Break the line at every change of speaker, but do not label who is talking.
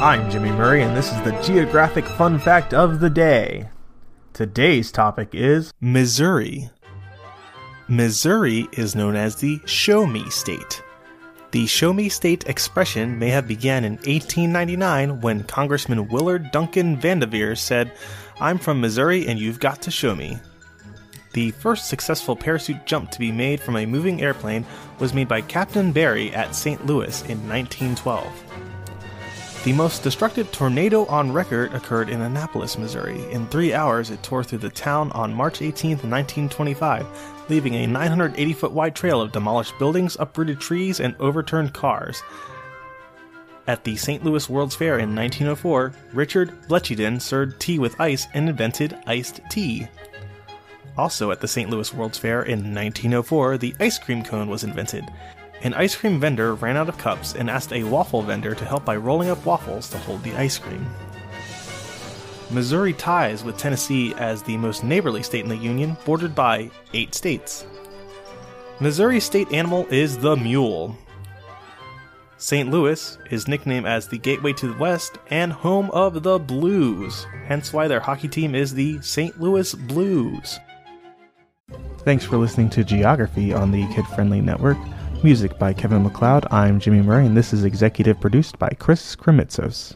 I'm Jimmy Murray, and this is the Geographic Fun Fact of the Day. Today's topic is
Missouri. Missouri is known as the Show Me State. The Show Me State expression may have began in 1899 when Congressman Willard Duncan Vandiver said, I'm from Missouri and you've got to show me. The first successful parachute jump to be made from a moving airplane was made by Captain Berry at St. Louis in 1912. The most destructive tornado on record occurred in Annapolis, Missouri. In three hours, it tore through the town on March 18, 1925, leaving a 980 foot wide trail of demolished buildings, uprooted trees, and overturned cars. At the St. Louis World's Fair in 1904, Richard Blechynden served tea with ice and invented iced tea. Also at the St. Louis World's Fair in 1904, the ice cream cone was invented. An ice cream vendor ran out of cups and asked a waffle vendor to help by rolling up waffles to hold the ice cream. Missouri ties with Tennessee as the most neighborly state in the Union, bordered by eight states. Missouri's state animal is the mule. St. Louis is nicknamed as the gateway to the West and home of the Blues, hence why their hockey team is the St. Louis Blues.
Thanks for listening to Geography on the Kid Friendly Network. Music by Kevin MacLeod. I'm Jimmy Murray, and this is executive produced by Chris Kremitzos.